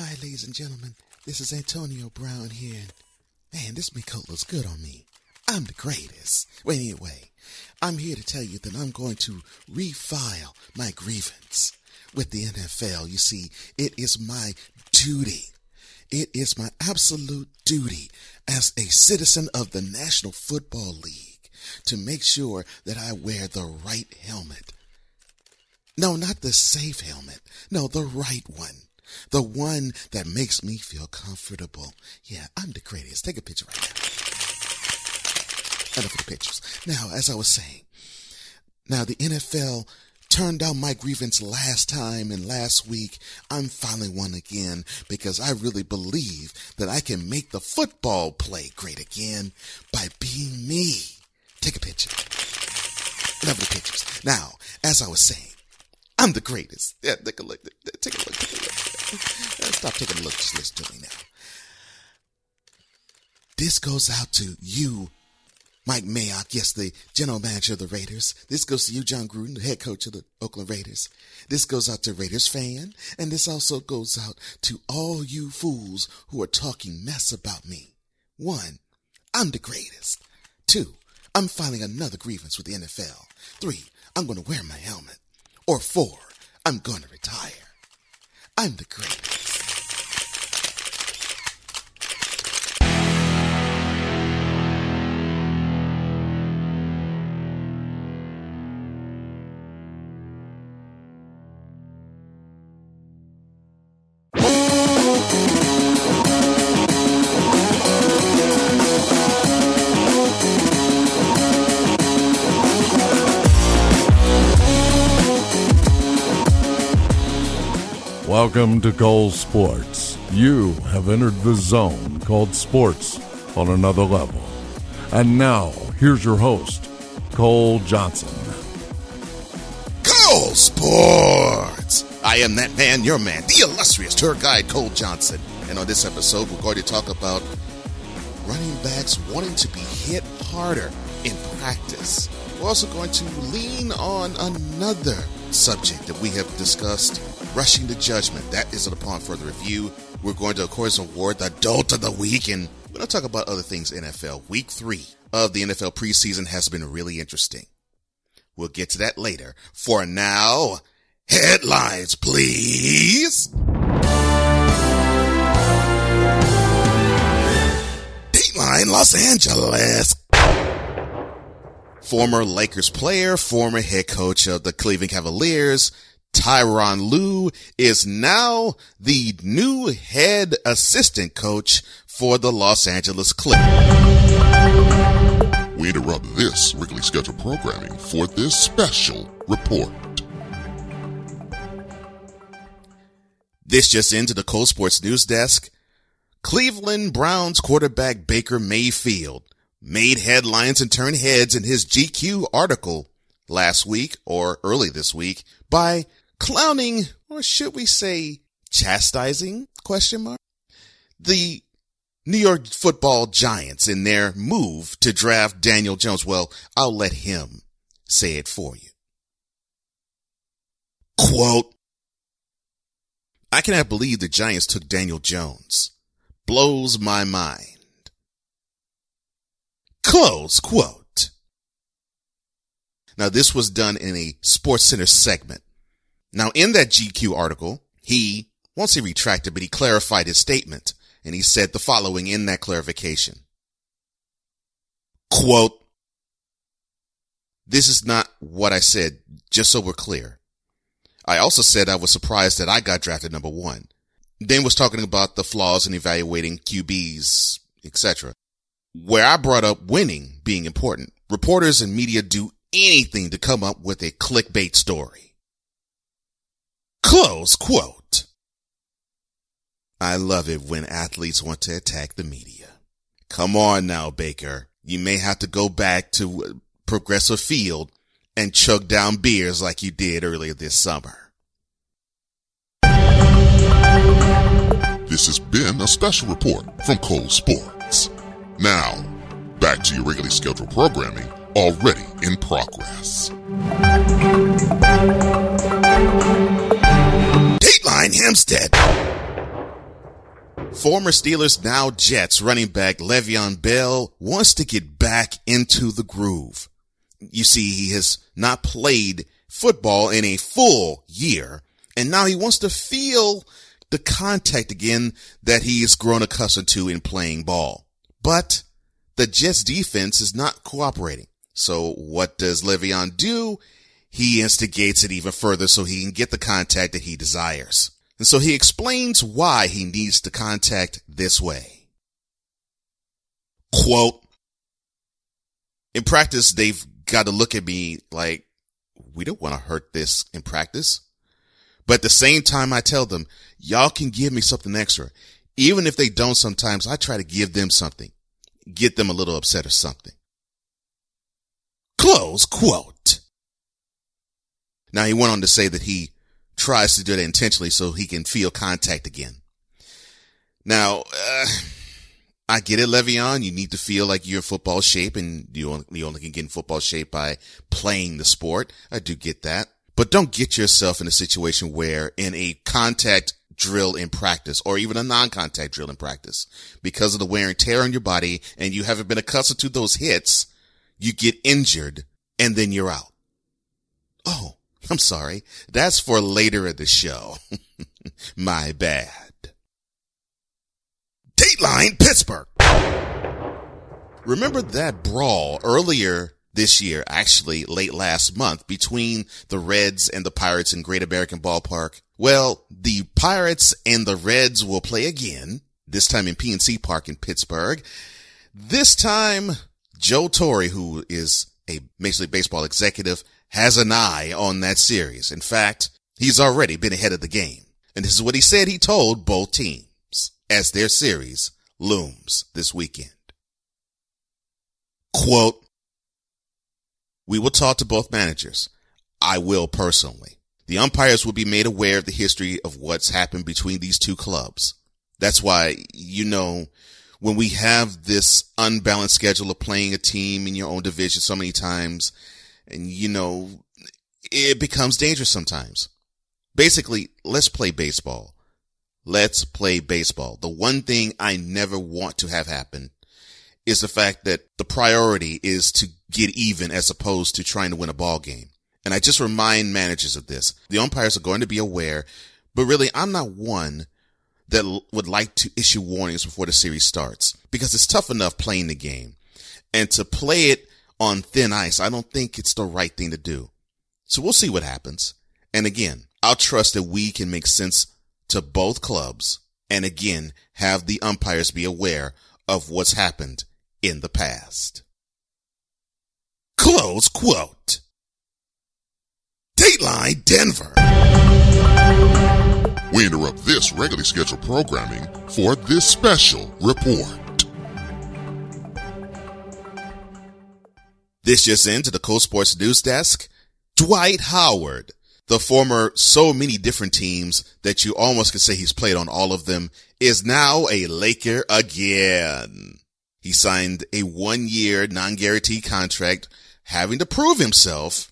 Hi, ladies and gentlemen. This is Antonio Brown here. Man, this mink coat looks good on me. I'm the greatest. Well, anyway, I'm here to tell you that I'm going to refile my grievance with the NFL. You see, it is my duty. It is my absolute duty as a citizen of the National Football League to make sure that I wear the right helmet. No, not the safe helmet. No, the right one. The one that makes me feel comfortable. Yeah, I'm the greatest. Take a picture right now. Enough of the pictures. Now, as I was saying, now the NFL turned down my grievance last time and last week. I'm filing one again because I really believe that I can make the football play great again by being me. Take a picture. Enough of the pictures. Now, as I was saying, I'm the greatest. Yeah, take a look. Take a look. Take a look. Uh, stop taking a look. Just listen to me now. This goes out to you, Mike Mayock, yes, the general manager of the Raiders. This goes to you, Jon Gruden, the head coach of the Oakland Raiders. This goes out to Raiders fan, and this also goes out to all you fools who are talking mess about me. One, I'm the greatest. Two, I'm filing another grievance with the NFL. Three, I'm going to wear my helmet. Or four, I'm to retire. I'm the greatest. Welcome to Cole Sports. You have entered the zone called sports on another level. And now, here's your host, Cole Johnson. Cole Sports! I am that man, your man, the illustrious tour guide Cole Johnson. And on this episode, we're going to talk about running backs wanting to be hit harder in practice. We're also going to lean on another subject that we have discussed rushing to judgment. That is it upon further review. We're going to, of course, award the adult of the week, and we're going to talk about other things NFL. Week three of the NFL preseason has been really interesting. We'll get to that later. For now, headlines, please. Dateline Los Angeles. Former Lakers player, former head coach of the Cleveland Cavaliers, Tyronn Lue is now the new head assistant coach for the Los Angeles Clippers. We interrupt this regularly scheduled programming for this special report. This just into the Cole Sports News Desk. Cleveland Browns quarterback Baker Mayfield made headlines and turned heads in his GQ article last week or early this week by clowning, or should we say chastising, question mark, the New York football giants in their move to draft Daniel Jones. Well, I'll let him say it for you. Quote, I cannot believe the Giants took Daniel Jones. Blows my mind. Close quote. Now this was done in a Sports Center segment now, in that GQ article, he, once he retracted, but he clarified his statement and he said the following in that clarification. Quote, this is not what I said, just so we're clear. I also said I was surprised that I got drafted number one. Then was talking about the flaws in evaluating QBs, etc. Where I brought up winning being important. Reporters and media do anything to come up with a clickbait story. Close quote. I love it when athletes want to attack the media. Come on now, Baker. You may have to go back to uh, Progressive Field and chug down beers like you did earlier this summer. This has been a special report from Cole Sports. Now, back to your regularly scheduled programming already in progress. Hempstead. Former Steelers, now Jets running back Le'Veon Bell wants to get back into the groove. You see, he has not played football in a full year, and now he wants to feel the contact again that he has grown accustomed to in playing ball. But the Jets defense is not cooperating. So what does Le'Veon do? He instigates it even further so he can get the contact that he desires. And so he explains why he needs to contact this way. Quote, in practice, they've got to look at me like, we don't want to hurt this in practice. But at the same time, I tell them, y'all can give me something extra. Even if they don't sometimes, I try to give them something, get them a little upset or something. Close quote. Now he went on to say that he tries to do that intentionally so he can feel contact again. Now, uh, I get it, Le'Veon. You need to feel like you're in football shape and you only, you only can get in football shape by playing the sport. I do get that. But don't get yourself in a situation where in a contact drill in practice or even a non-contact drill in practice, because of the wear and tear on your body and you haven't been accustomed to those hits, you get injured and then you're out. Oh, I'm sorry. That's for later in the show. My bad. Dateline Pittsburgh. Remember that brawl earlier this year, actually late last month, between the Reds and the Pirates in Great American Ballpark? Well, the Pirates and the Reds will play again, this time in PNC Park in Pittsburgh. This time, Joe Torre, who is a Major League Baseball executive, has an eye on that series. In fact, he's already been ahead of the game. And this is what he said he told both teams as their series looms this weekend. Quote, we will talk to both managers. I will personally. The umpires will be made aware of the history of what's happened between these two clubs. That's why, you know, when we have this unbalanced schedule of playing a team in your own division so many times, and you know, it becomes dangerous sometimes. Basically, let's play baseball. Let's play baseball. The one thing I never want to have happen is the fact that the priority is to get even as opposed to trying to win a ball game. And I just remind managers of this. The umpires are going to be aware, but really I'm not one that would like to issue warnings before the series starts because it's tough enough playing the game and to play it on thin ice. I don't think it's the right thing to do. So we'll see what happens. And again, I'll trust that we can make sense to both clubs and again, have the umpires be aware of what's happened in the past. Close quote. Dateline Denver. We interrupt this regularly scheduled programming for this special report. This just into the Cole Sports News Desk. Dwight Howard, the former so many different teams that you almost could say he's played on all of them, is now a Laker again. He signed a one year non-guaranteed contract having to prove himself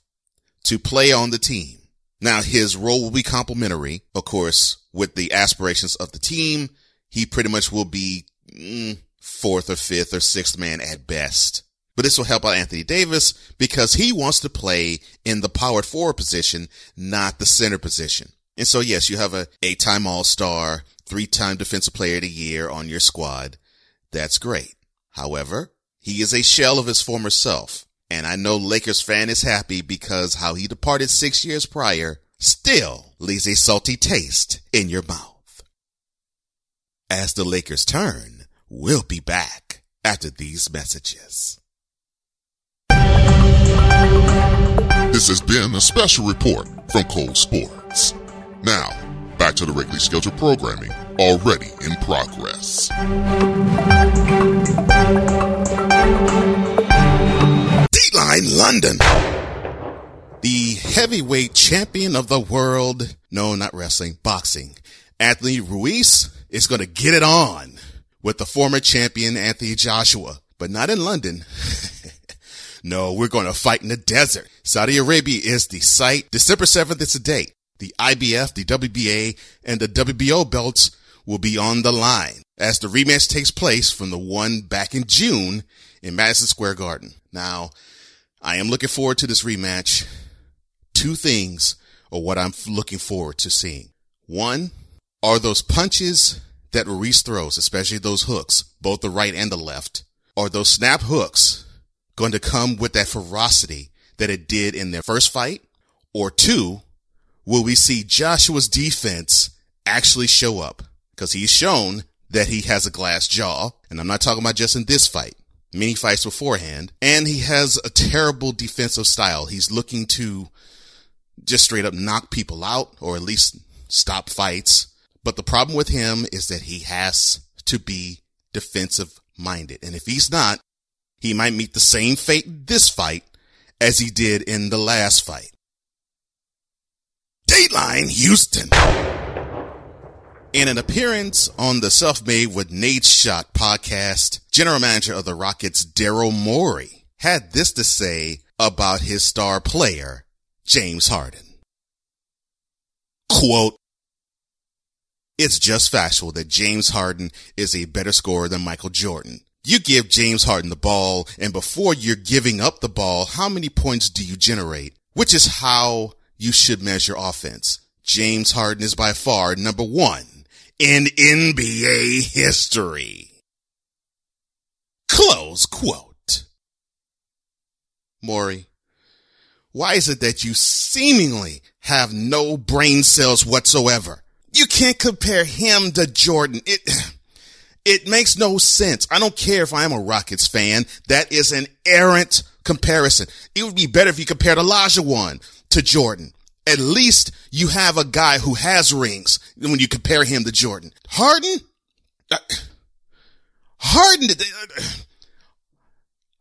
to play on the team. Now his role will be complementary, of course, with the aspirations of the team. He pretty much will be mm, fourth or fifth or sixth man at best. But this will help out Anthony Davis because he wants to play in the power forward position, not the center position. And so yes, you have a eight-time all-star, three-time defensive player of the year on your squad. That's great. However, he is a shell of his former self. And I know Lakers fan is happy because how he departed six years prior still leaves a salty taste in your mouth. As the Lakers turn, we'll be back after these messages. This has been a special report from Cole Sports. Now, back to the regularly scheduled programming already in progress. Dateline London. The heavyweight champion of the world. No, not wrestling, boxing. Anthony Ruiz is going to get it on with the former champion Anthony Joshua, but not in London. no, we're going to fight in the desert. Saudi Arabia is the site. December 7th is the date. The IBF, the WBA, and the WBO belts will be on the line. as the rematch takes place from the one back in June in Madison Square Garden. Now, I am looking forward to this rematch. Two things are what I'm looking forward to seeing. One are those punches that Ruiz throws, especially those hooks, both the right and the left, are those snap hooks going to come with that ferocity that it did in their first fight? Or two, will we see Joshua's defense actually show up? Because he's shown that he has a glass jaw, and I'm not talking about just in this fight, many fights beforehand, and he has a terrible defensive style. He's looking to just straight up knock people out or at least stop fights. But the problem with him is that he has to be defensive minded. And if he's not, he might meet the same fate this fight as he did in the last fight. Dateline Houston. In an appearance on the Self-Made with Nate Shot podcast, general manager of the Rockets, Daryl Morey, had this to say about his star player, James Harden. Quote, it's just factual that James Harden is a better scorer than Michael Jordan. You give James Harden the ball, and before you're giving up the ball, how many points do you generate? Which is how you should measure offense. James Harden is by far number one in NBA history. Close quote. Morey, why is it that you seemingly have no brain cells whatsoever? You can't compare him to Jordan. It, it makes no sense. I don't care if I'm a Rockets fan. That is an errant comparison. It would be better if you compared Olajuwon to Jordan. At least you have a guy who has rings when you compare him to Jordan. Harden? Uh, Harden, uh,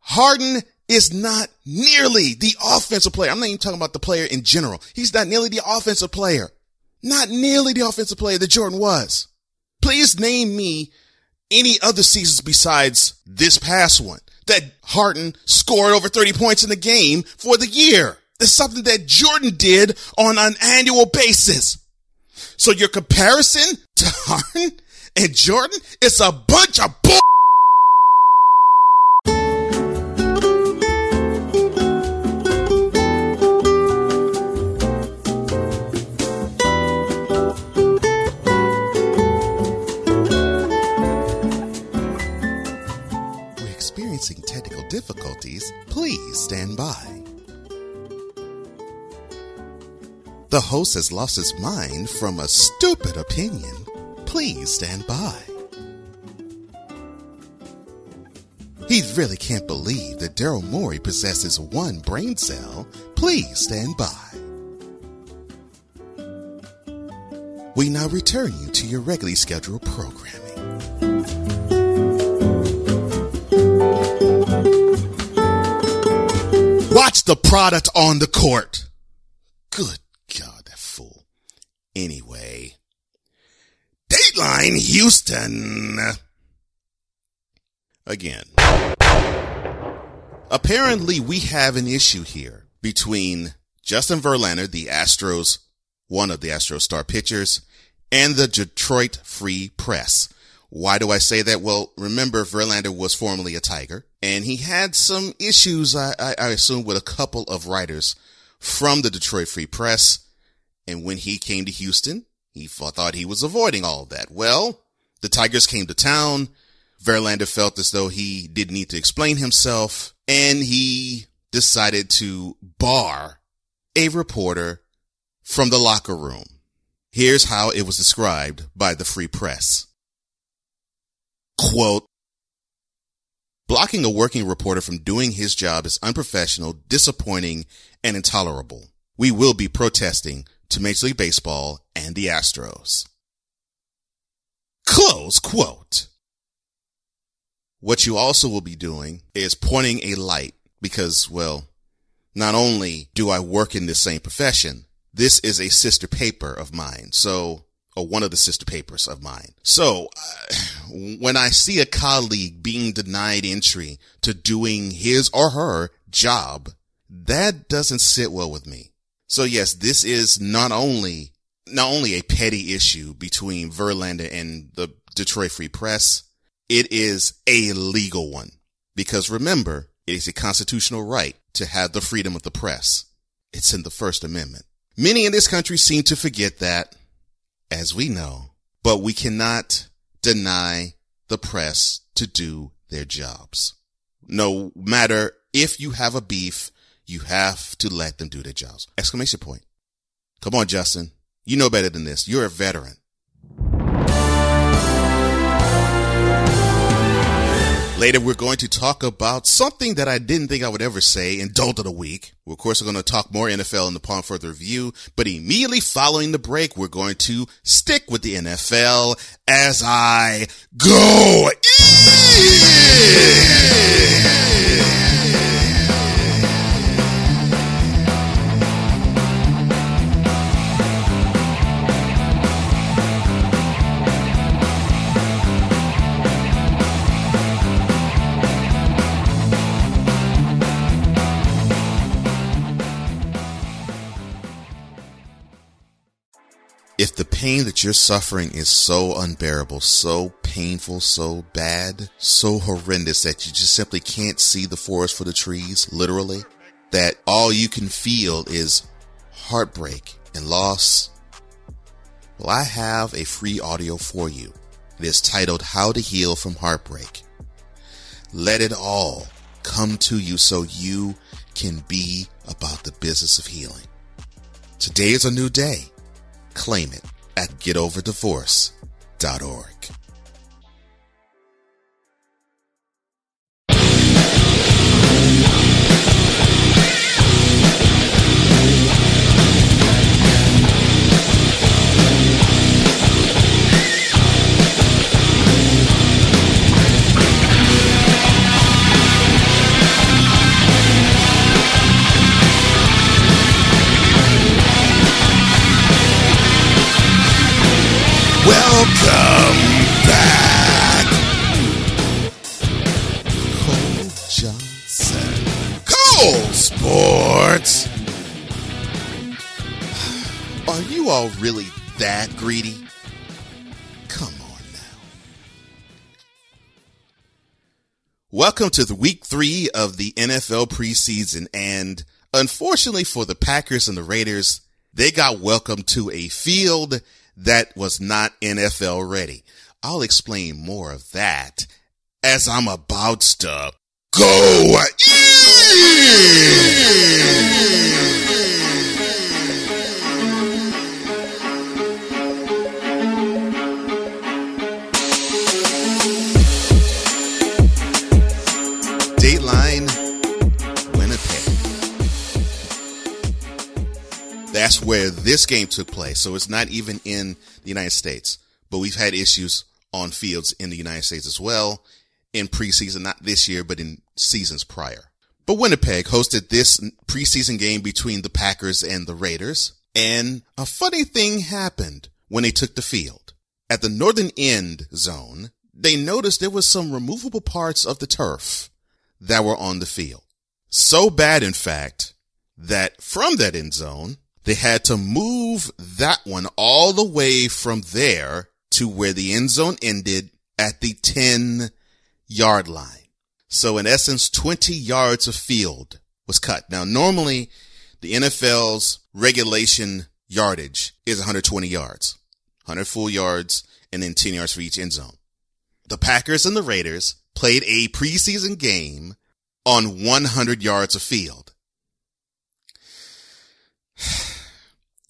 Harden is not nearly the offensive player. I'm not even talking about the player in general. He's not nearly the offensive player. Not nearly the offensive player that Jordan was. Please name me any other seasons besides this past one that Harden scored over 30 points in the game for the year. That's something that Jordan did on an annual basis. So your comparison to Harden and Jordan is a bunch of bull. Difficulties. Please stand by. The host has lost his mind from a stupid opinion. Please stand by. He really can't believe that Daryl Morey possesses one brain cell. Please stand by. We now return you to your regularly scheduled programming. The product on the court. Good God, that fool. Anyway. Dateline Houston. Again. Apparently we have an issue here between Justin Verlander, the Astros, one of the Astros star pitchers, and the Detroit Free Press. Why do I say that? Well, remember Verlander was formerly a Tiger and he had some issues, I, I, I assume, with a couple of writers from the Detroit Free Press. And when he came to Houston, he thought he was avoiding all of that. Well, the Tigers came to town. Verlander felt as though he didn't need to explain himself and he decided to bar a reporter from the locker room. Here's how it was described by the Free Press. Quote, blocking a working reporter from doing his job is unprofessional, disappointing, and intolerable. We will be protesting to Major League Baseball and the Astros. Close quote. What you also will be doing is pointing a light because, well, not only do I work in this same profession, this is a sister paper of mine. So, or one of the sister papers of mine. So, uh, when I see a colleague being denied entry to doing his or her job, that doesn't sit well with me. So yes, this is not only, not only a petty issue between Verlander and the Detroit Free Press, it is a legal one. Because remember, it is a constitutional right to have the freedom of the press. It's in the First Amendment. Many in this country seem to forget that, as we know, but we cannot deny the press to do their jobs. No matter if you have a beef, you have to let them do their jobs. Exclamation point. Come on, Justin. You know better than this. You're a veteran. Later, we're going to talk about something that I didn't think I would ever say in Dolt of the Week. We're, of course, we're going to talk more NFL in the Upon Further Review, but immediately following the break, we're going to stick with the NFL as I go. If that you're suffering is so unbearable, so painful, so bad, so horrendous that you just simply can't see the forest for the trees, literally, that all you can feel is heartbreak and loss, well, I have a free audio for you. It is titled How to Heal from Heartbreak. Let it all come to you so you can be about the business of healing. Today is a new day. Claim it at getoverddivorce.org. Welcome back. Cole Johnson. Cole Sports. Are you all really that greedy? Come on now. Welcome to the week three of the NFL preseason. And unfortunately for the Packers and the Raiders, they got welcomed to a field that was not NFL ready. I'll explain more of that as I'm about to go. Dateline, where this game took place. So it's not even in the United States, but we've had issues on fields in the United States as well in preseason, not this year, but in seasons prior. But Winnipeg hosted this preseason game between the Packers and the Raiders. And a funny thing happened when they took the field. At the northern end zone, they noticed there was some removable parts of the turf that were on the field. So bad, in fact, that from that end zone, they had to move that one all the way from there to where the end zone ended at the 10 yard line. So in essence, 20 yards of field was cut. Now, normally the NFL's regulation yardage is 120 yards, 100 full yards, and then 10 yards for each end zone. The Packers and the Raiders played a preseason game on 100 yards of field.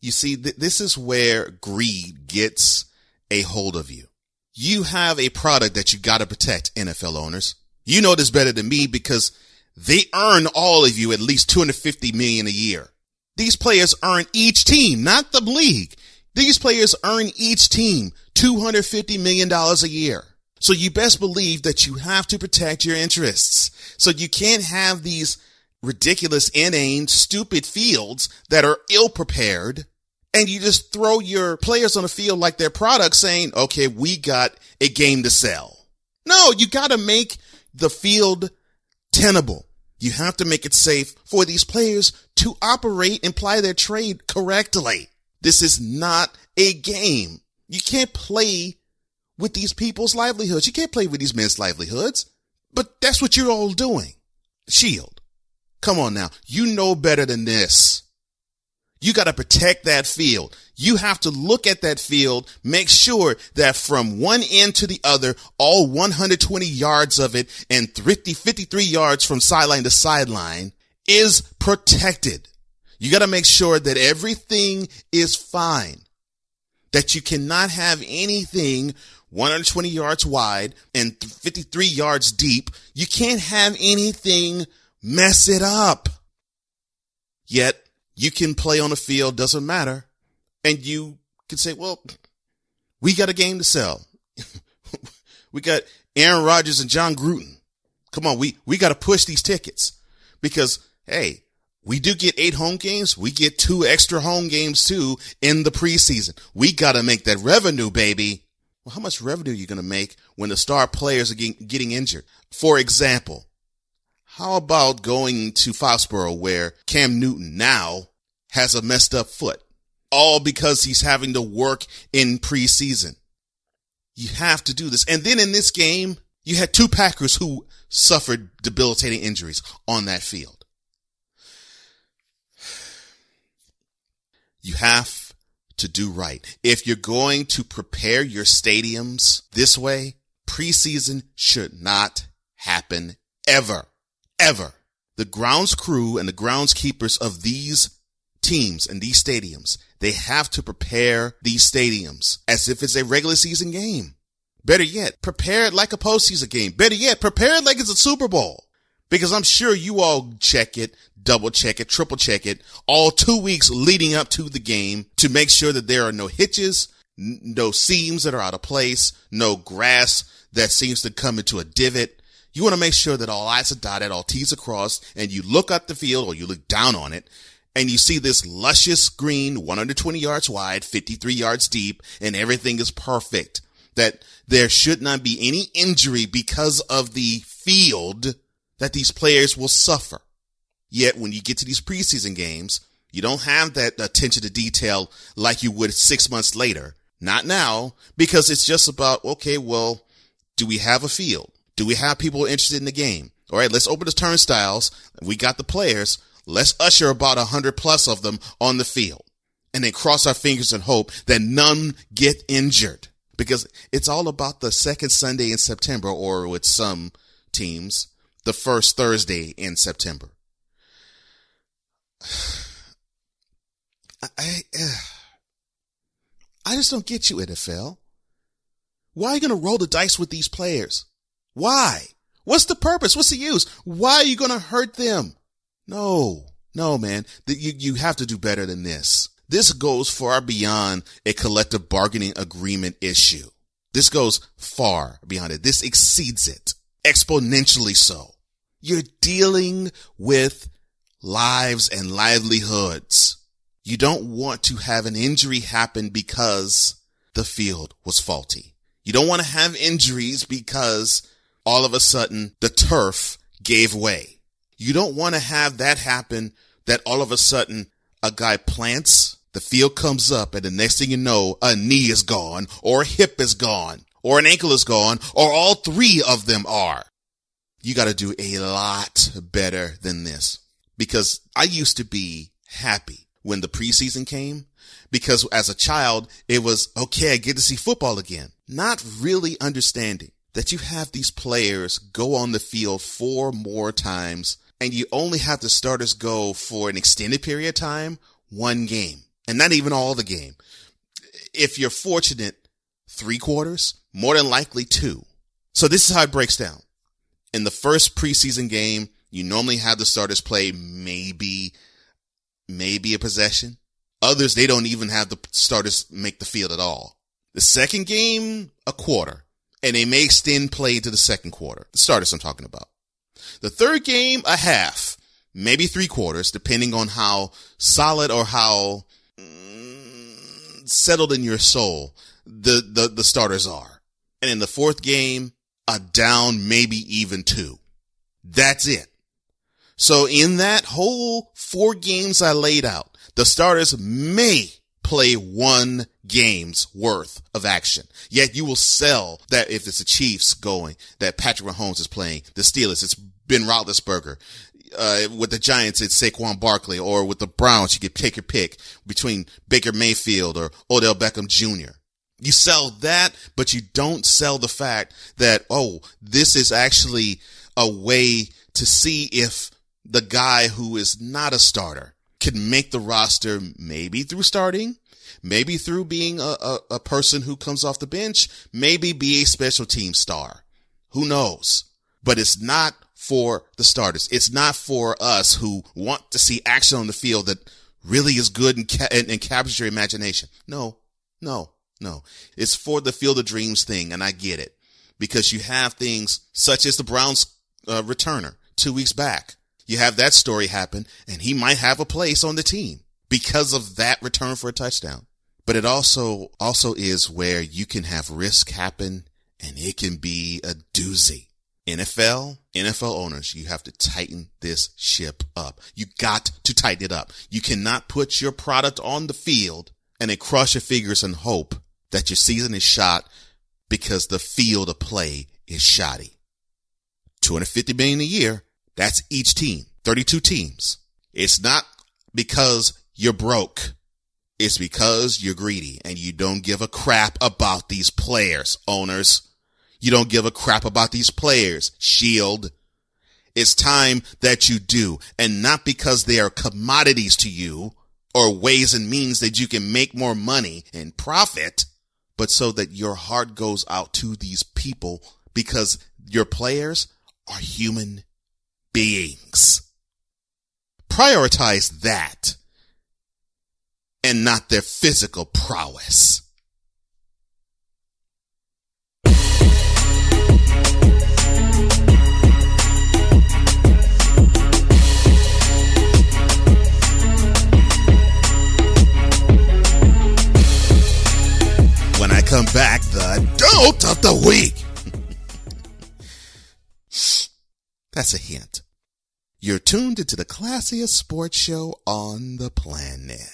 You see, th- this is where greed gets a hold of you. You have a product that you got to protect, NFL owners. You know this better than me because they earn all of you at least 250 million a year. These players earn each team, not the league. These players earn each team $250 million a year. So you best believe that you have to protect your interests. So you can't have these ridiculous, inane, stupid fields that are ill prepared. And you just throw your players on the field like they're products saying, okay, we got a game to sell. No, you got to make the field tenable. You have to make it safe for these players to operate and ply their trade correctly. This is not a game. You can't play with these people's livelihoods. You can't play with these men's livelihoods. But that's what you're all doing. Shield. Come on now. You know better than this. You got to protect that field. You have to look at that field, make sure that from one end to the other, all 120 yards of it and 50, 53 yards from sideline to sideline is protected. You got to make sure that everything is fine, that you cannot have anything 120 yards wide and 53 yards deep. You can't have anything mess it up. Yet you can play on the field, doesn't matter. And you can say, well, we got a game to sell. we got Aaron Rodgers and Jon Gruden. Come on, we, we got to push these tickets because, hey, we do get eight home games. We get two extra home games too in the preseason. We got to make that revenue, baby. Well, how much revenue are you going to make when the star players are getting, getting injured? For example, how about going to Foxborough where Cam Newton now has a messed up foot? All because he's having to work in preseason. You have to do this. And then in this game, you had two Packers who suffered debilitating injuries on that field. You have to do right. If you're going to prepare your stadiums this way, preseason should not happen ever ever. The grounds crew and the groundskeepers of these teams and these stadiums, they have to prepare these stadiums as if it's a regular season game. Better yet, prepare it like a postseason game. Better yet, prepare it like it's a Super Bowl. Because I'm sure you all check it, double check it, triple check it, all two weeks leading up to the game to make sure that there are no hitches, no seams that are out of place, no grass that seems to come into a divot, you want to make sure that all I's are dotted, all T's are crossed, and you look up the field or you look down on it and you see this luscious green, 120 yards wide, 53 yards deep, and everything is perfect. That there should not be any injury because of the field that these players will suffer. Yet when you get to these preseason games, you don't have that attention to detail like you would six months later. Not now, because it's just about, okay, well, do we have a field? Do we have people interested in the game? All right, let's open the turnstiles. We got the players. Let's usher about a hundred plus of them on the field and then cross our fingers and hope that none get injured because it's all about the second Sunday in September or with some teams, the first Thursday in September. I, I just don't get you, NFL. Why are you going to roll the dice with these players? Why? What's the purpose? What's the use? Why are you going to hurt them? No, no, man. You, you have to do better than this. This goes far beyond a collective bargaining agreement issue. This goes far beyond it. This exceeds it exponentially so. You're dealing with lives and livelihoods. You don't want to have an injury happen because the field was faulty. You don't want to have injuries because all of a sudden the turf gave way. You don't want to have that happen that all of a sudden a guy plants, the field comes up and the next thing you know, a knee is gone or a hip is gone or an ankle is gone or all three of them are. You got to do a lot better than this because I used to be happy when the preseason came because as a child, it was okay. I get to see football again, not really understanding that you have these players go on the field four more times and you only have the starters go for an extended period of time, one game and not even all the game. If you're fortunate, three quarters, more than likely two. So this is how it breaks down. In the first preseason game, you normally have the starters play maybe, maybe a possession. Others, they don't even have the starters make the field at all. The second game, a quarter and they may extend play into the second quarter. The starters I'm talking about. The third game, a half, maybe three quarters, depending on how solid or how mm, settled in your soul the, the, the starters are. And in the fourth game, a down, maybe even two. That's it. So in that whole four games I laid out, the starters may play one games worth of action. Yet you will sell that if it's the Chiefs going, that Patrick Mahomes is playing, the Steelers, it's Ben Roethlisberger. Uh, with the Giants, it's Saquon Barkley, or with the Browns, you could take your pick between Baker Mayfield or Odell Beckham Jr. You sell that, but you don't sell the fact that, oh, this is actually a way to see if the guy who is not a starter can make the roster maybe through starting, maybe through being a, a, a, person who comes off the bench, maybe be a special team star. Who knows? But it's not for the starters. It's not for us who want to see action on the field that really is good and, ca- and, and captures your imagination. No, no, no. It's for the field of dreams thing. And I get it because you have things such as the Browns uh, returner two weeks back you have that story happen and he might have a place on the team because of that return for a touchdown. But it also, also is where you can have risk happen and it can be a doozy. NFL, NFL owners, you have to tighten this ship up. You got to tighten it up. You cannot put your product on the field and then cross your fingers and hope that your season is shot because the field of play is shoddy. 250 million a year that's each team, 32 teams. It's not because you're broke. It's because you're greedy and you don't give a crap about these players, owners. You don't give a crap about these players, Shield. It's time that you do and not because they are commodities to you or ways and means that you can make more money and profit, but so that your heart goes out to these people because your players are human beings. Prioritize that and not their physical prowess. When I come back, the dolt of the week. That's a hint. You're tuned into the classiest sports show on the planet.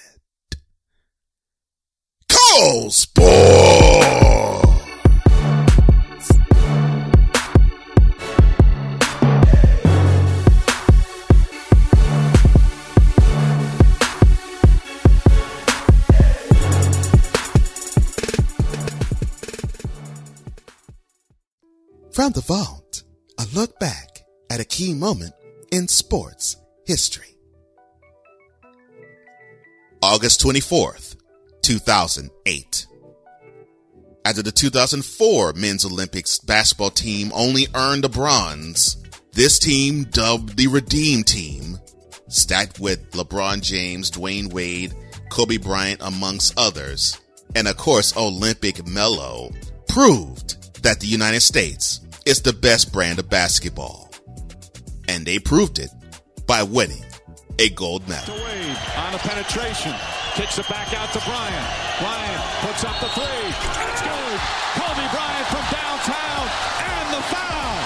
Cole Sports! From the vault, a look back at a key moment in sports history. August 24th, 2008. After the 2004 men's Olympics basketball team only earned a bronze, this team, dubbed the Redeem Team, stacked with LeBron James, Dwyane Wade, Kobe Bryant, amongst others, and of course Olympic Melo, proved that the United States is the best brand of basketball. And they proved it by winning a gold medal. On the penetration. Kicks it back out to Bryant. Bryant puts up the three. It's good. Kobe Bryant from downtown. And the foul.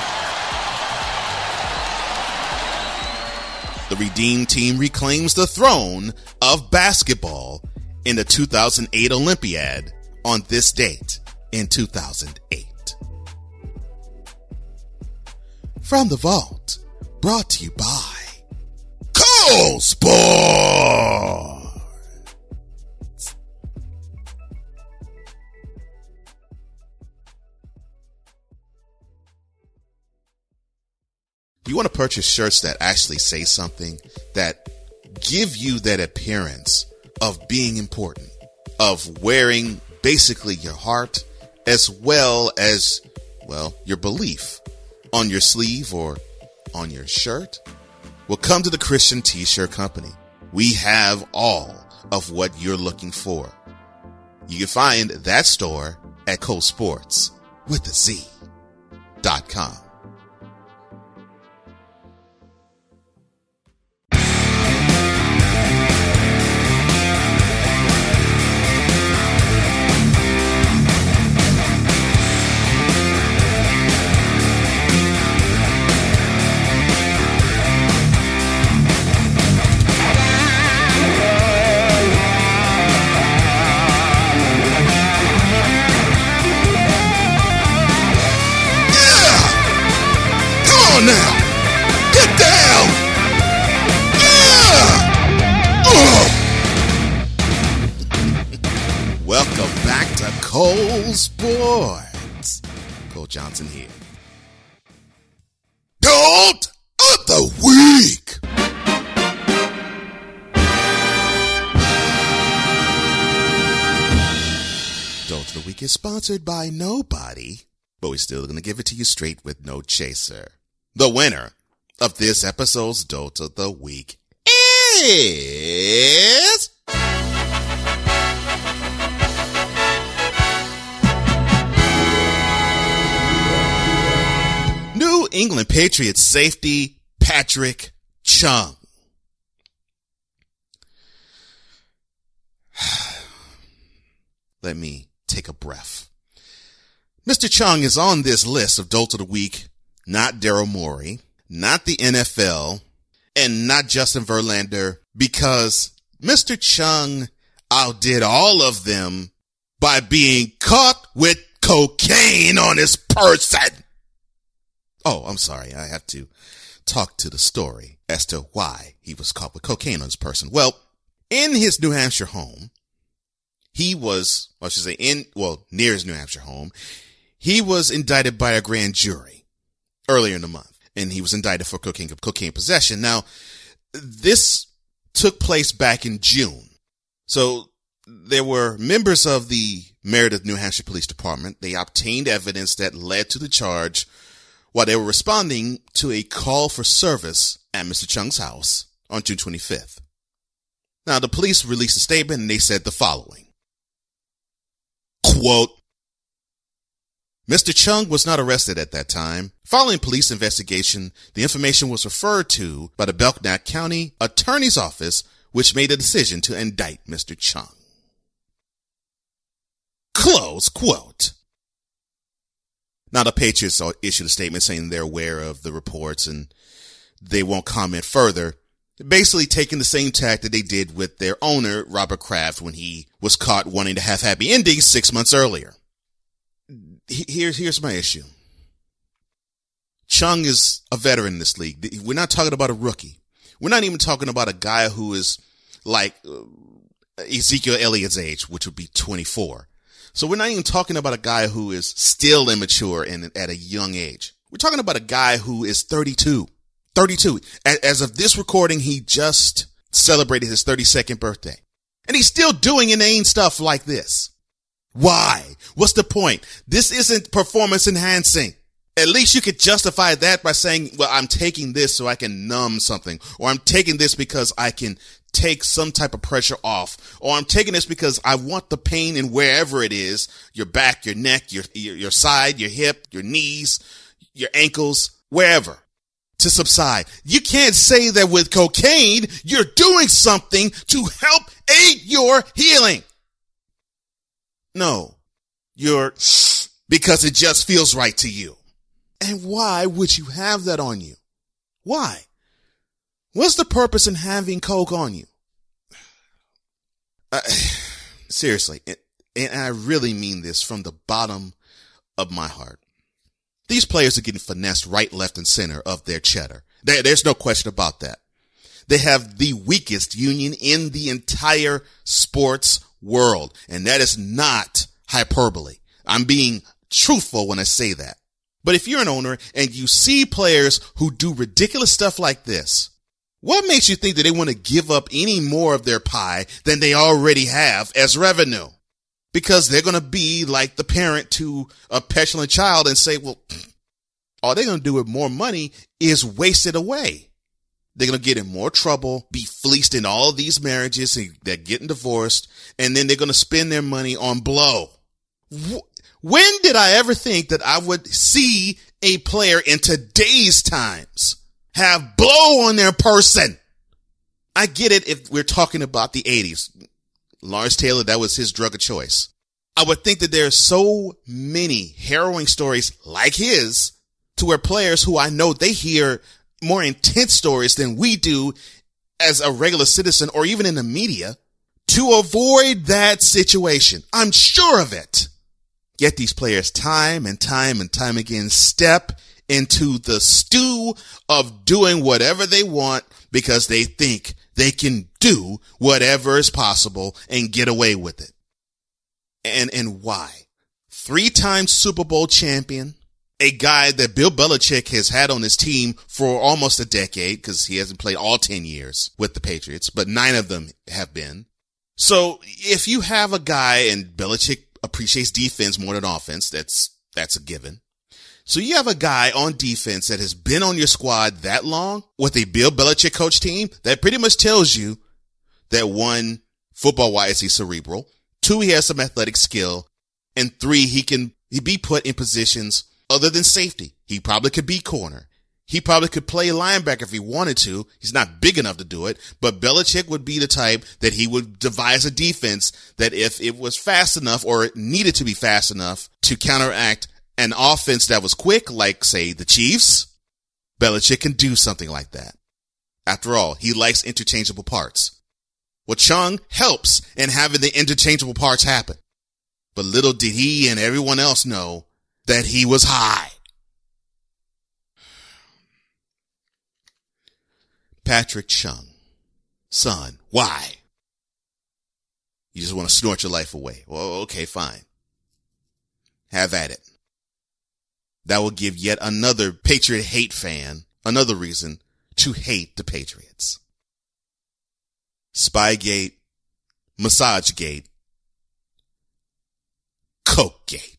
The Redeem team reclaims the throne of basketball in the 2008 Olympiad on this date in 2008. From the vault, brought to you by Cole Sport. You want to purchase shirts that actually say something that give you that appearance of being important, of wearing basically your heart as well as, well, your belief on your sleeve or on your shirt? Well, come to the Christian T-shirt company. We have all of what you're looking for. You can find that store at Cole Sports with a Z dot com. Now. Get down. Yeah. Uh. Welcome back to Cole Sports. Cole Johnson here. Dolt of the week. Dolt of the week is sponsored by nobody, but we're still going to give it to you straight with no chaser. The winner of this episode's Dolt of the Week is. New England Patriots safety Patrick Chung. Let me take a breath. Mr. Chung is on this list of Dolt of the Week, not Daryl Morey, not the NFL, and not Justin Verlander, because Mr. Chung outdid all of them by being caught with cocaine on his person. Oh, I'm sorry. I have to talk to the story as to why he was caught with cocaine on his person. Well, in his New Hampshire home, he was, I should say in, well, near his New Hampshire home, he was indicted by a grand jury earlier in the month and he was indicted for cocaine, cocaine possession. Now, this took place back in June. So there were members of the Meredith, New Hampshire Police Department. They obtained evidence that led to the charge while they were responding to a call for service at Mr. Chung's house on June 25th. Now, the police released a statement and they said the following. Quote, Mr. Chung was not arrested at that time. Following police investigation, the information was referred to by the Belknap County Attorney's Office, which made a decision to indict Mr. Chung. Close quote. Now, the Patriots issued a statement saying they're aware of the reports and they won't comment further. Basically taking the same tack that they did with their owner, Robert Kraft, when he was caught wanting to have happy endings six months earlier. Here's, here's my issue. Chung is a veteran in this league. We're not talking about a rookie. We're not even talking about a guy who is like uh, Ezekiel Elliott's age, which would be 24. So we're not even talking about a guy who is still immature and at a young age. We're talking about a guy who is 32. 32. As of this recording, he just celebrated his 32nd birthday. And he's still doing inane stuff like this. Why? What's the point? This isn't performance enhancing. At least you could justify that by saying, well, I'm taking this so I can numb something, or I'm taking this because I can take some type of pressure off, or I'm taking this because I want the pain in wherever it is, your back, your neck, your, your, your side, your hip, your knees, your ankles, wherever to subside. You can't say that with cocaine, you're doing something to help aid your healing. No, you're because it just feels right to you. And why would you have that on you? Why? What's the purpose in having coke on you? Uh, seriously, and, and I really mean this from the bottom of my heart. These players are getting finessed right, left, and center of their cheddar. There, there's no question about that. They have the weakest union in the entire sports world. And that is not hyperbole. I'm being truthful when I say that. But if you're an owner and you see players who do ridiculous stuff like this, what makes you think that they want to give up any more of their pie than they already have as revenue? Because they're going to be like the parent to a petulant child and say, well, all they're going to do with more money is waste it away. They're going to get in more trouble, be fleeced in all these marriages. They're getting divorced and then they're going to spend their money on blow. When did I ever think that I would see a player in today's times have blow on their person? I get it if we're talking about the 80s. Lawrence Taylor, that was his drug of choice. I would think that there are so many harrowing stories like his to where players who I know they hear more intense stories than we do as a regular citizen or even in the media to avoid that situation. I'm sure of it. Yet these players time and time and time again step into the stew of doing whatever they want because they think they can do whatever is possible and get away with it. And, and why? Three time Super Bowl champion, a guy that Bill Belichick has had on his team for almost a decade because he hasn't played all 10 years with the Patriots, but nine of them have been. So if you have a guy and Belichick appreciates defense more than offense, that's, that's a given. So you have a guy on defense that has been on your squad that long with a Bill Belichick coach team that pretty much tells you that one, football wise, he's cerebral. Two, he has some athletic skill. And three, he can he be put in positions other than safety. He probably could be corner. He probably could play linebacker if he wanted to. He's not big enough to do it, but Belichick would be the type that he would devise a defense that if it was fast enough or it needed to be fast enough to counteract an offense that was quick, like say the Chiefs, Belichick can do something like that. After all, he likes interchangeable parts. Well, Chung helps in having the interchangeable parts happen. But little did he and everyone else know that he was high. Patrick Chung. Son, why? You just want to snort your life away. Well, okay, fine. Have at it. That will give yet another Patriot hate fan another reason to hate the Patriots. Spygate, Massagegate, Cokegate.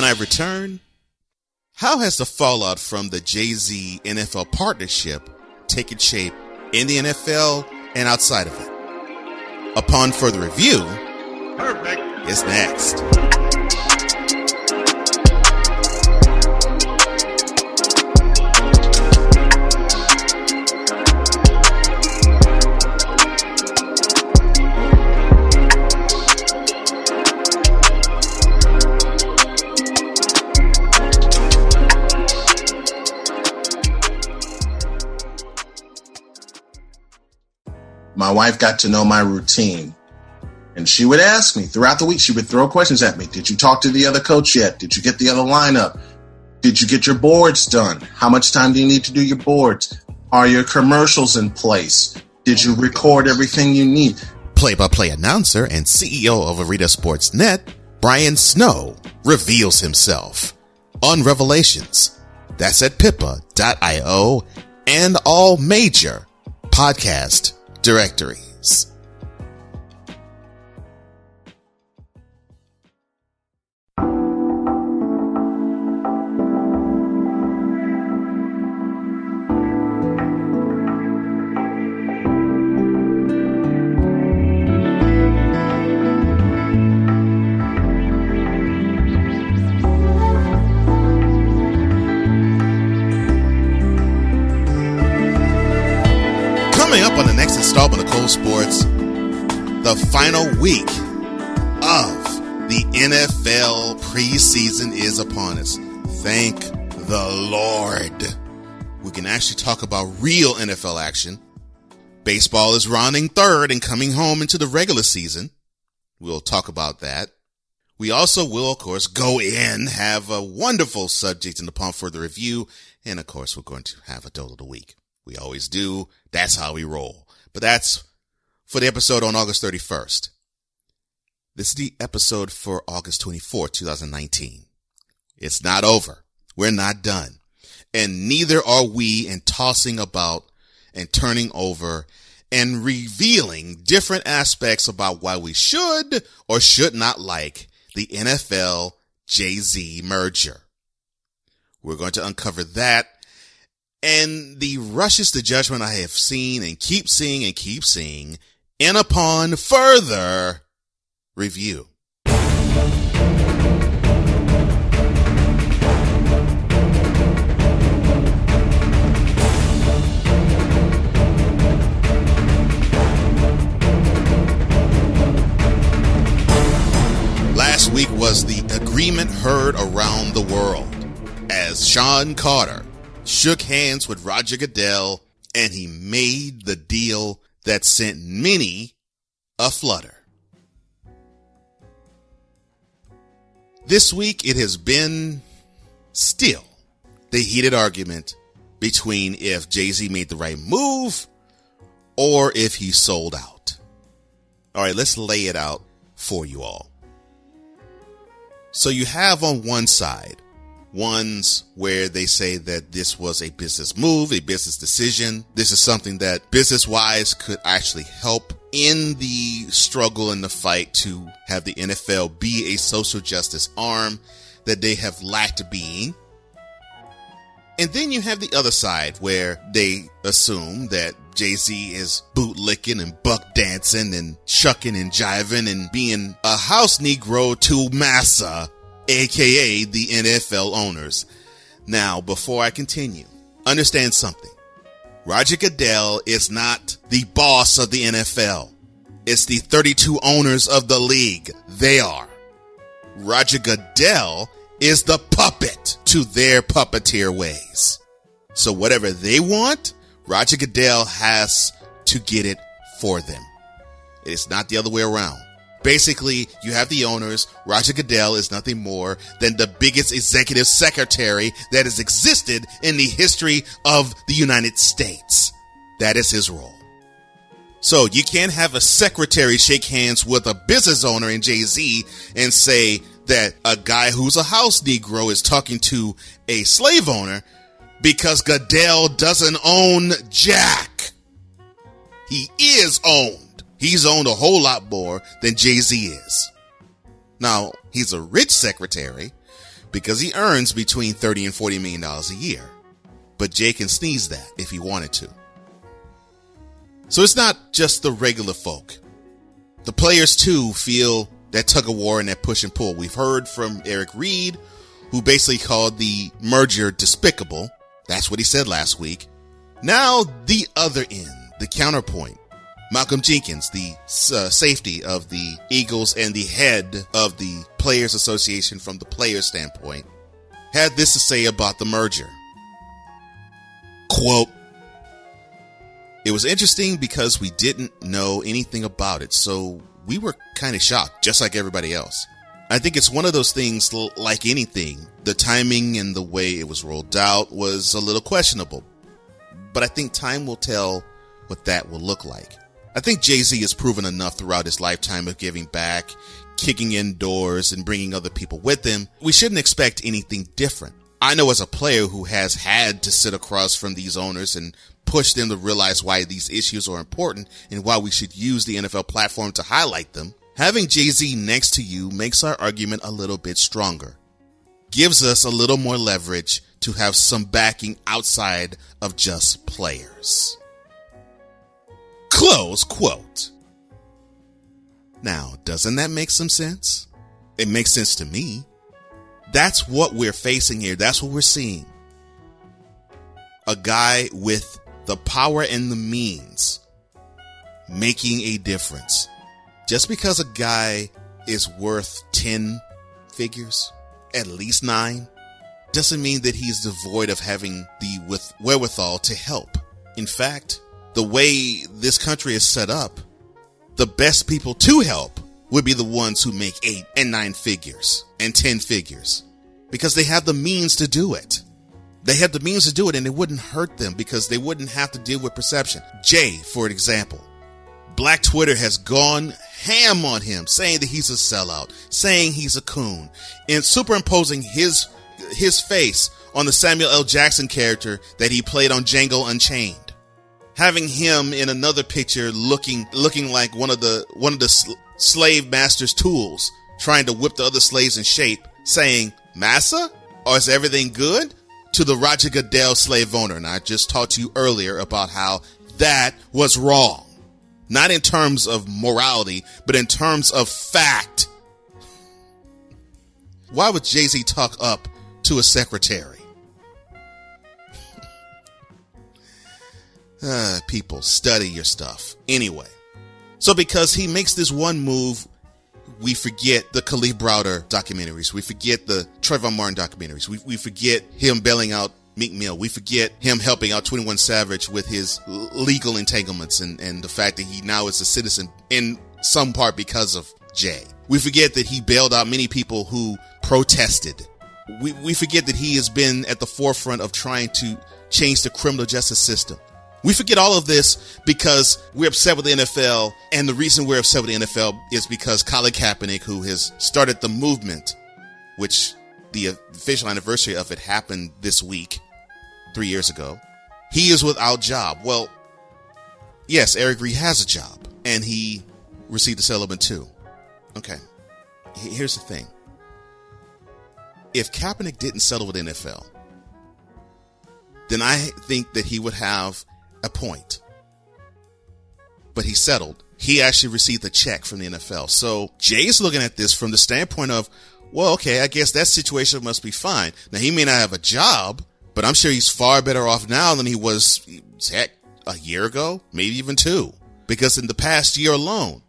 When I return, how has the fallout from the Jay-Z NFL partnership taken shape in the NFL and outside of it? Upon further review, Perfect is next. My wife got to know my routine. And she would ask me throughout the week, she would throw questions at me. Did you talk to the other coach yet? Did you get the other lineup? Did you get your boards done? How much time do you need to do your boards? Are your commercials in place? Did you record everything you need? Play by play announcer and CEO of Arena Sports Net, Brian Snow, reveals himself on Revelations. That's at pippa.io and all major podcast directories. Sports, the final week of the NFL preseason is upon us. Thank the Lord. We can actually talk about real NFL action. Baseball is rounding third and coming home into the regular season. We'll talk about that. We also will, of course, go in, have a wonderful subject in the and upon further review. And of course, we're going to have a Dolt of the Week. We always do. That's how we roll. But that's for the episode on August 31st. This is the episode for August 24th, 2019. It's not over. We're not done. And neither are we in tossing about and turning over and revealing different aspects about why we should or should not like the NFL Jay-Z merger. We're going to uncover that and the rushes to judgment I have seen and keep seeing and keep seeing and upon further review. Last week was the agreement heard around the world as Shawn Carter shook hands with Roger Goodell and he made the deal that sent many a flutter. This week, it has been still the heated argument between if Jay Z made the right move or if he sold out. All right, let's lay it out for you all. So you have on one side ones where they say that this was a business move, a business decision. This is something that business wise could actually help in the struggle and the fight to have the NFL be a social justice arm that they have lacked being. And then you have the other side where they assume that Jay Z is bootlicking and buck dancing and shucking and jiving and being a house Negro to massa, aka the NFL owners. Now, before I continue, understand something. Roger Goodell is not the boss of the NFL. It's the 32 owners of the league. They are. Roger Goodell is the puppet to their puppeteer ways. So whatever they want, Roger Goodell has to get it for them. It is not the other way around. Basically, you have the owners. Roger Goodell is nothing more than the biggest executive secretary that has existed in the history of the United States. That is his role. So you can't have a secretary shake hands with a business owner in Jay Z and say that a guy who's a house Negro is talking to a slave owner because Goodell doesn't own Jack. He is owned. He's owned a whole lot more than Jay Z is. Now, he's a rich secretary because he earns between 30 and 40 million dollars a year. But Jay can sneeze that if he wanted to. So it's not just the regular folk. The players too feel that tug of war and that push and pull. We've heard from Eric Reid, who basically called the merger despicable. That's what he said last week. Now the other end, the counterpoint. Malcolm Jenkins, the uh, safety of the Eagles and the head of the Players Association from the player standpoint, had this to say about the merger. Quote, it was interesting because we didn't know anything about it, so we were kind of shocked, just like everybody else. I think it's one of those things like anything. The timing and the way it was rolled out was a little questionable. But I think time will tell what that will look like. I think Jay Z has proven enough throughout his lifetime of giving back, kicking in doors, and bringing other people with him. We shouldn't expect anything different. I know as a player who has had to sit across from these owners and push them to realize why these issues are important and why we should use the NFL platform to highlight them, having Jay Z next to you makes our argument a little bit stronger. Gives us a little more leverage to have some backing outside of just players. Close quote. Now, doesn't that make some sense? It makes sense to me. That's what we're facing here. That's what we're seeing. A guy with the power and the means making a difference. Just because a guy is worth 10 figures, at least nine, doesn't mean that he's devoid of having the with wherewithal to help. In fact, the way this country is set up, the best people to help would be the ones who make eight and nine figures and 10 figures because they have the means to do it. They have the means to do it and it wouldn't hurt them because they wouldn't have to deal with perception. Jay, for example, Black Twitter has gone ham on him, saying that he's a sellout, saying he's a coon, and superimposing his his face on the Samuel L. Jackson character that he played on Django Unchained. Having him in another picture looking looking like one of the one of the sl- slave master's tools, trying to whip the other slaves in shape, saying, "Massa, or is everything good?" to the Roger Goodell slave owner. And I just talked to you earlier about how that was wrong. Not in terms of morality, but in terms of fact. Why would Jay Z talk up to a secretary? Uh, people, study your stuff. Anyway, so because he makes this one move we forget the Kalief Browder documentaries. We forget the Trayvon Martin documentaries. We, we forget him bailing out Meek Mill. We forget him helping out 21 Savage with his legal entanglements and, and the fact that he now is a citizen. in some part because of Jay. We forget that he bailed out many people who protested. We, we forget that he has been at the forefront of trying to change the criminal justice system. We forget all of this because we're upset with the NFL. And the reason we're upset with the NFL is because Colin Kaepernick, who has started the movement, which the official anniversary of it happened this week, three years ago, he is without job. Well, yes, Eric Reid has a job and he received a settlement too. Okay. Here's the thing. If Kaepernick didn't settle with NFL, then I think that he would have a point. But he settled. He actually received a check from the NFL. So Jay is looking at this from the standpoint of, well, okay, I guess that situation must be fine. Now he may not have a job, but I'm sure he's far better off now than he was heck a year ago, maybe even two. Because in the past year alone,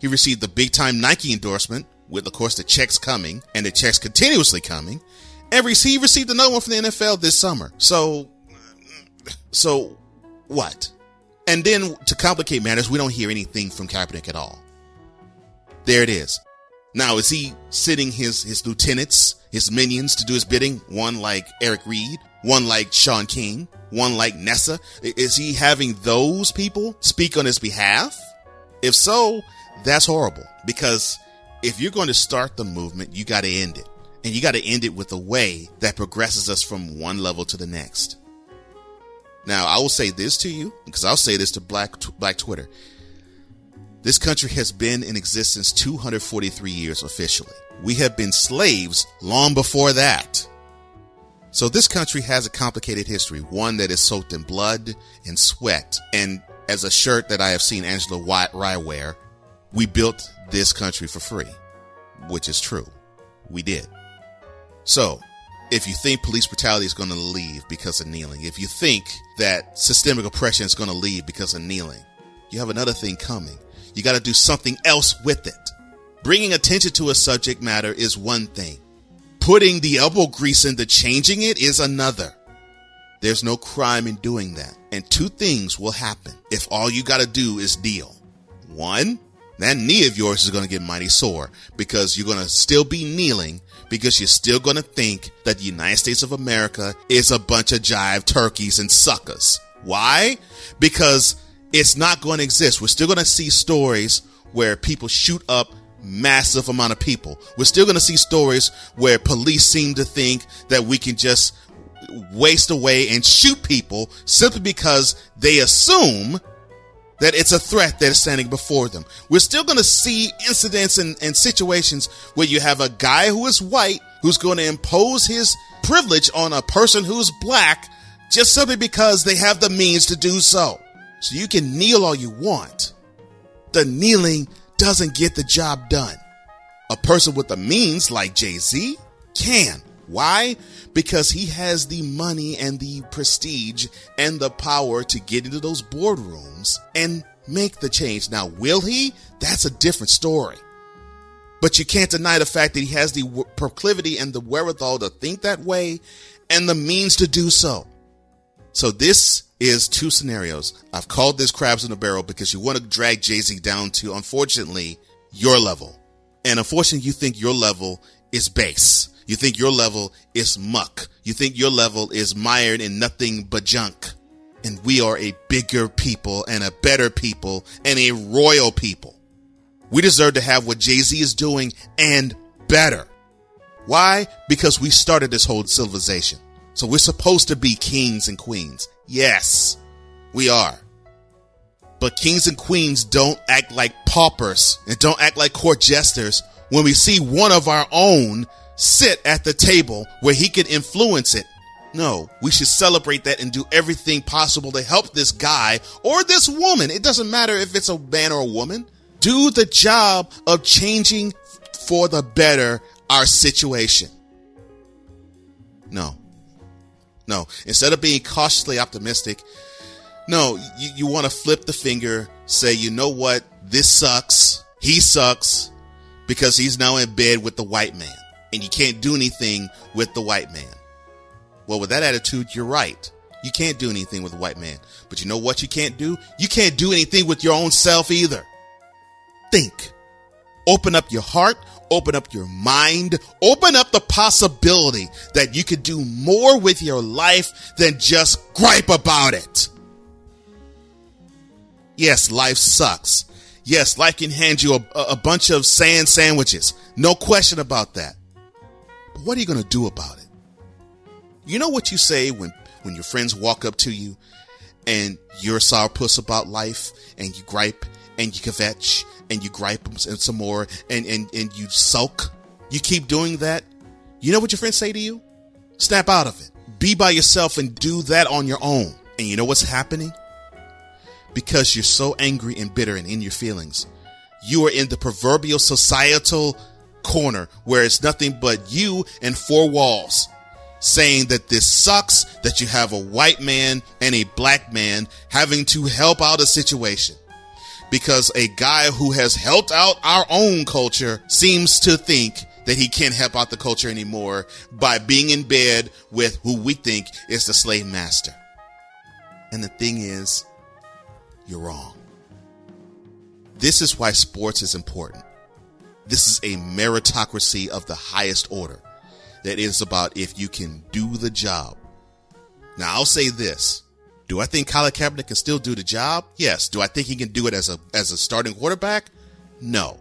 he received the big time Nike endorsement with, of course, the checks coming and the checks continuously coming. And he received another one from the NFL this summer. So, so what? And then to complicate matters, we don't hear anything from Kaepernick at all. There it is. Now, is he sitting his, his lieutenants, his minions to do his bidding? One like Eric Reid, one like Shaun King, one like Nessa? Is he having those people speak on his behalf? If so, that's horrible because if you're going to start the movement, you got to end it. And you got to end it with a way that progresses us from one level to the next. Now, I will say this to you because I'll say this to Black Black Twitter. This country has been in existence 243 years officially. We have been slaves long before that. So this country has a complicated history, one that is soaked in blood and sweat. And as a shirt that I have seen Angela White Rye wear, we built this country for free, which is true. We did. So if you think police brutality is going to leave because of kneeling, if you think that systemic oppression is going to leave because of kneeling, you have another thing coming. You got to do something else with it. Bringing attention to a subject matter is one thing. Putting the elbow grease into changing it is another. There's no crime in doing that. And two things will happen if all you got to do is deal. One, that knee of yours is going to get mighty sore because you're going to still be kneeling because you're still going to think that the United States of America is a bunch of jive turkeys and suckers. Why? Because it's not going to exist. We're still going to see stories where people shoot up massive amount of people. We're still going to see stories where police seem to think that we can just waste away and shoot people simply because they assume that it's a threat that is standing before them. We're still going to see incidents and, and situations where you have a guy who is white who's going to impose his privilege on a person who's black just simply because they have the means to do so. So you can kneel all you want. The kneeling doesn't get the job done. A person with the means like Jay Z can. Why? Because he has the money and the prestige and the power to get into those boardrooms and make the change. Now, will he? That's a different story. But you can't deny the fact that he has the proclivity and the wherewithal to think that way and the means to do so. So this is two scenarios. I've called this crabs in a barrel because you want to drag Jay-Z down to, unfortunately, your level. And unfortunately, you think your level is base. You think your level is muck. You think your level is mired in nothing but junk. And we are a bigger people and a better people and a royal people. We deserve to have what Jay Z is doing and better. Why? Because we started this whole civilization. So we're supposed to be kings and queens. Yes, we are. But kings and queens don't act like paupers and don't act like court jesters when we see one of our own sit at the table where he can influence it. No, we should celebrate that and do everything possible to help this guy or this woman. It doesn't matter if it's a man or a woman. Do the job of changing for the better our situation. No. No. Instead of being cautiously optimistic, no, you, you want to flip the finger, say, you know what? This sucks. He sucks because he's now in bed with the white man and you can't do anything with the white man. Well, with that attitude, you're right. You can't do anything with a white man. But you know what you can't do? You can't do anything with your own self either. think. Open up your heart, open up your mind, open up the possibility that you could do more with your life than just gripe about it. Yes, life sucks. Yes, life can hand you a, a bunch of sand sandwiches. No question about that. What are you going to do about it? You know what you say when, when your friends walk up to you and you're a sourpuss about life and you gripe and you kvetch and you gripe and some more and, and, and you sulk? You keep doing that. You know what your friends say to you? Snap out of it. Be by yourself and do that on your own. And you know what's happening? because you're so angry and bitter and in your feelings. You are in the proverbial societal corner where it's nothing but you and four walls saying that this sucks that you have a white man and a black man having to help out a situation because a guy who has helped out our own culture seems to think that he can't help out the culture anymore by being in bed with who we think is the slave master. And the thing is, you're wrong. This is why sports is important. This is a meritocracy of the highest order that is about if you can do the job. Now, I'll say this. Do I think Colin Kaepernick can still do the job? Yes. Do I think he can do it as a as a starting quarterback? No.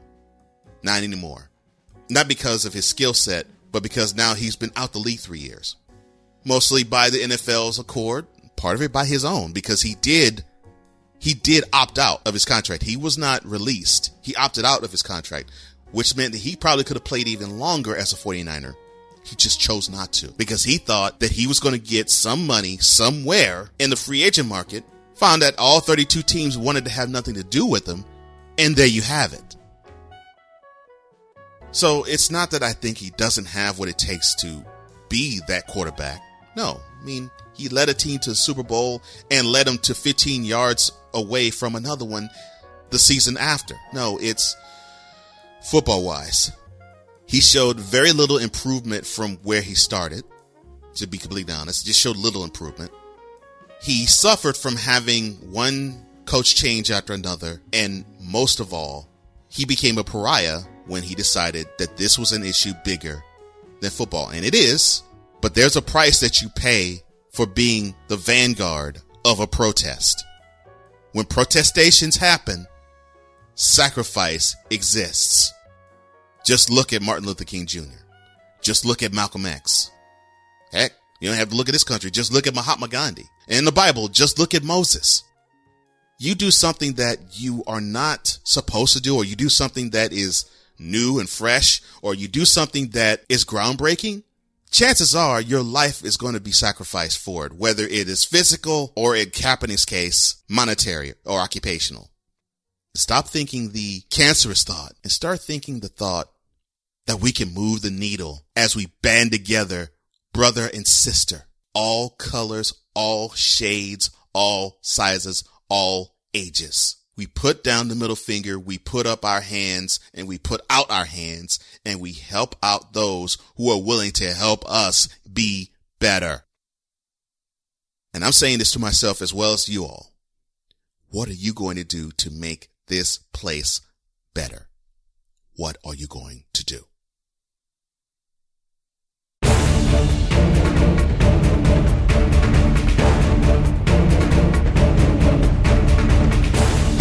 Not anymore. Not because of his skill set, but because now he's been out the league 3 years. Mostly by the NFL's accord, part of it by his own because he did he did opt out of his contract. He was not released. He opted out of his contract, which meant that he probably could have played even longer as a 49er. He just chose not to because he thought that he was going to get some money somewhere in the free agent market, found that all 32 teams wanted to have nothing to do with him, and there you have it. So it's not that I think he doesn't have what it takes to be that quarterback. No, I mean, he led a team to the Super Bowl and led them to 15 yards away from another one the season after. No, it's football wise. He showed very little improvement from where he started, to be completely honest. Just showed little improvement. He suffered from having one coach change after another, and most of all, he became a pariah when he decided that this was an issue bigger than football. And it is, but there's a price that you pay for being the vanguard of a protest. When protestations happen, sacrifice exists. Just look at Martin Luther King Jr. Just look at Malcolm X. Heck, you don't have to look at this country. Just look at Mahatma Gandhi. In the Bible, just look at Moses. You do something that you are not supposed to do, or you do something that is new and fresh, or you do something that is groundbreaking, chances are your life is going to be sacrificed for it, whether it is physical or in Kaepernick's case, monetary or occupational. Stop thinking the cancerous thought and start thinking the thought that we can move the needle as we band together, brother and sister, all colors, all shades, all sizes, all ages. We put down the middle finger, we put up our hands, and we put out our hands, and we help out those who are willing to help us be better. And I'm saying this to myself as well as you all. What are you going to do to make this place better? What are you going to do?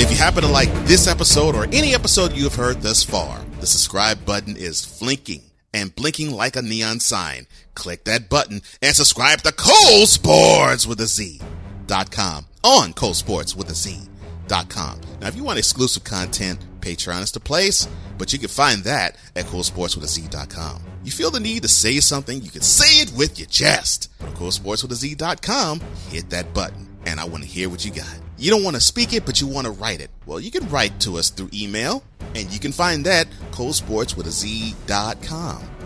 If you happen to like this episode or any episode you have heard thus far, the subscribe button is flinking and blinking like a neon sign. Click that button and subscribe to Cole Sports with a dot com on Cole Sports with a dot com. Now, if you want exclusive content, Patreon is the place, but you can find that at Cole Sports with a Z dot com. You feel the need to say something, you can say it with your chest. Go to Cole Sports with a Z dot com, hit that button, and I want to hear what you got. You don't want to speak it, but you want to write it. Well, you can write to us through email, and you can find that colesports with.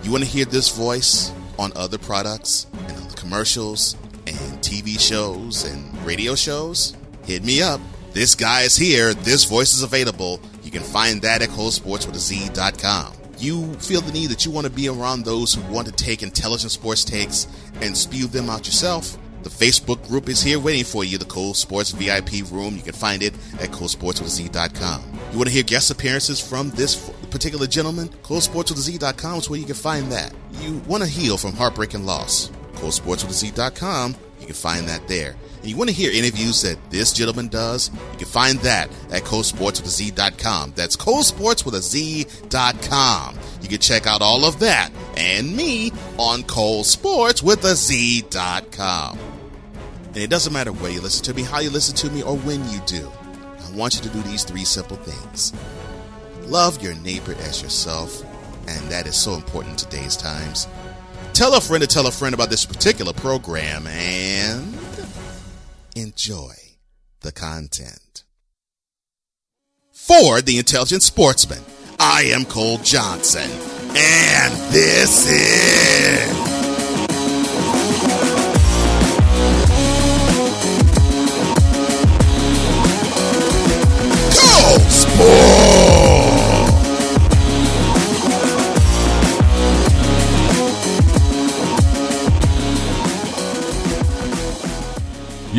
You want to hear this voice on other products and on the commercials and TV shows and radio shows? Hit me up. This guy is here. This voice is available. You can find that at colesportswithaz.com. You feel the need that you want to be around those who want to take intelligent sports takes and spew them out yourself? The Facebook group is here waiting for you, the Cole Sports VIP room. You can find it at colesportswithaz.com. You want to hear guest appearances from this particular gentleman? colesportswithaz.com is where you can find that. You want to heal from heartbreak and loss? colesportswithaz.com. You can find that there. And you want to hear interviews that this gentleman does? You can find that at colesportswithaz.com. That's colesportswithaz.com. You can check out all of that and me on colesportswithaz.com. And it doesn't matter where you listen to me, how you listen to me, or when you do. I want you to do these three simple things. Love your neighbor as yourself, and that is so important in today's times. Tell a friend to tell a friend about this particular program and enjoy the content. For the intelligent sportsman, I am Cole Johnson, and this is.